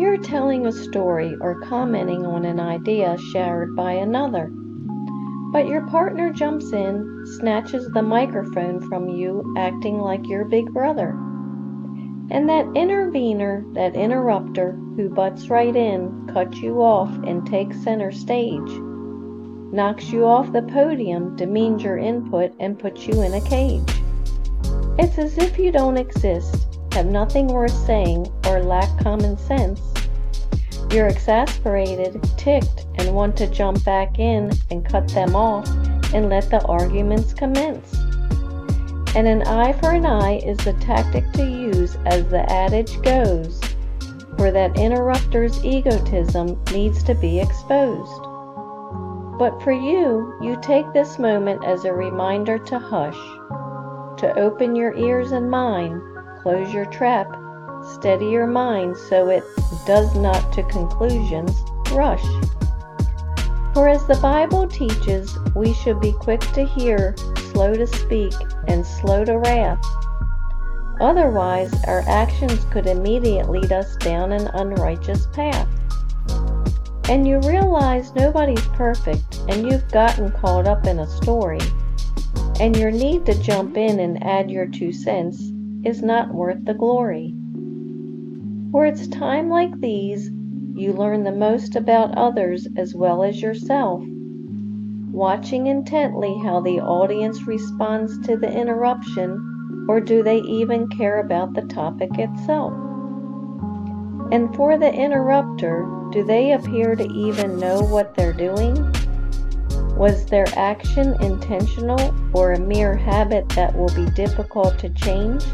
You're telling a story or commenting on an idea shared by another. But your partner jumps in, snatches the microphone from you, acting like your big brother. And that intervener, that interrupter, who butts right in, cuts you off and takes center stage, knocks you off the podium, demeans your input, and puts you in a cage. It's as if you don't exist, have nothing worth saying, or lack common sense. You're exasperated, ticked, and want to jump back in and cut them off and let the arguments commence. And an eye for an eye is the tactic to use as the adage goes, for that interrupter's egotism needs to be exposed. But for you, you take this moment as a reminder to hush, to open your ears and mind, close your trap, steady your mind so it does not to conclusions rush. For as the Bible teaches, we should be quick to hear, slow to speak, and slow to wrath. Otherwise, our actions could immediately lead us down an unrighteous path. And you realize nobody's perfect, and you've gotten caught up in a story, and your need to jump in and add your two cents is not worth the glory. For it's time like these you learn the most about others as well as yourself, watching intently how the audience responds to the interruption, or do they even care about the topic itself? And for the interrupter, do they appear to even know what they're doing? Was their action intentional or a mere habit that will be difficult to change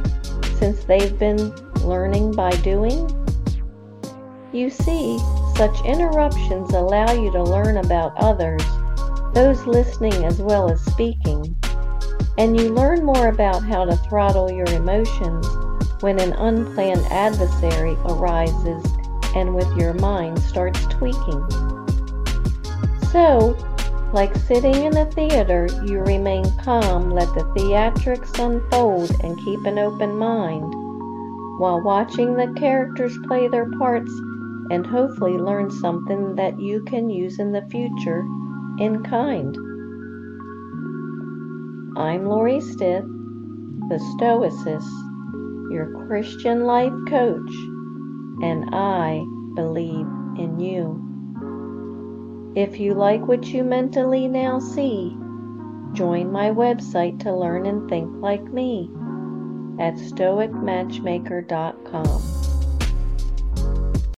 since they've been learning by doing? You see, such interruptions allow you to learn about others, those listening as well as speaking, and you learn more about how to throttle your emotions when an unplanned adversary arises and with your mind starts tweaking. So, like sitting in a theater, you remain calm, let the theatrics unfold, and keep an open mind while watching the characters play their parts and hopefully learn something that you can use in the future in kind. I'm Lori Stith, the Stoicess, your Christian life coach, and I believe in you. If you like what you mentally now see, join my website to learn and think like me at stoicmatchmaker.com.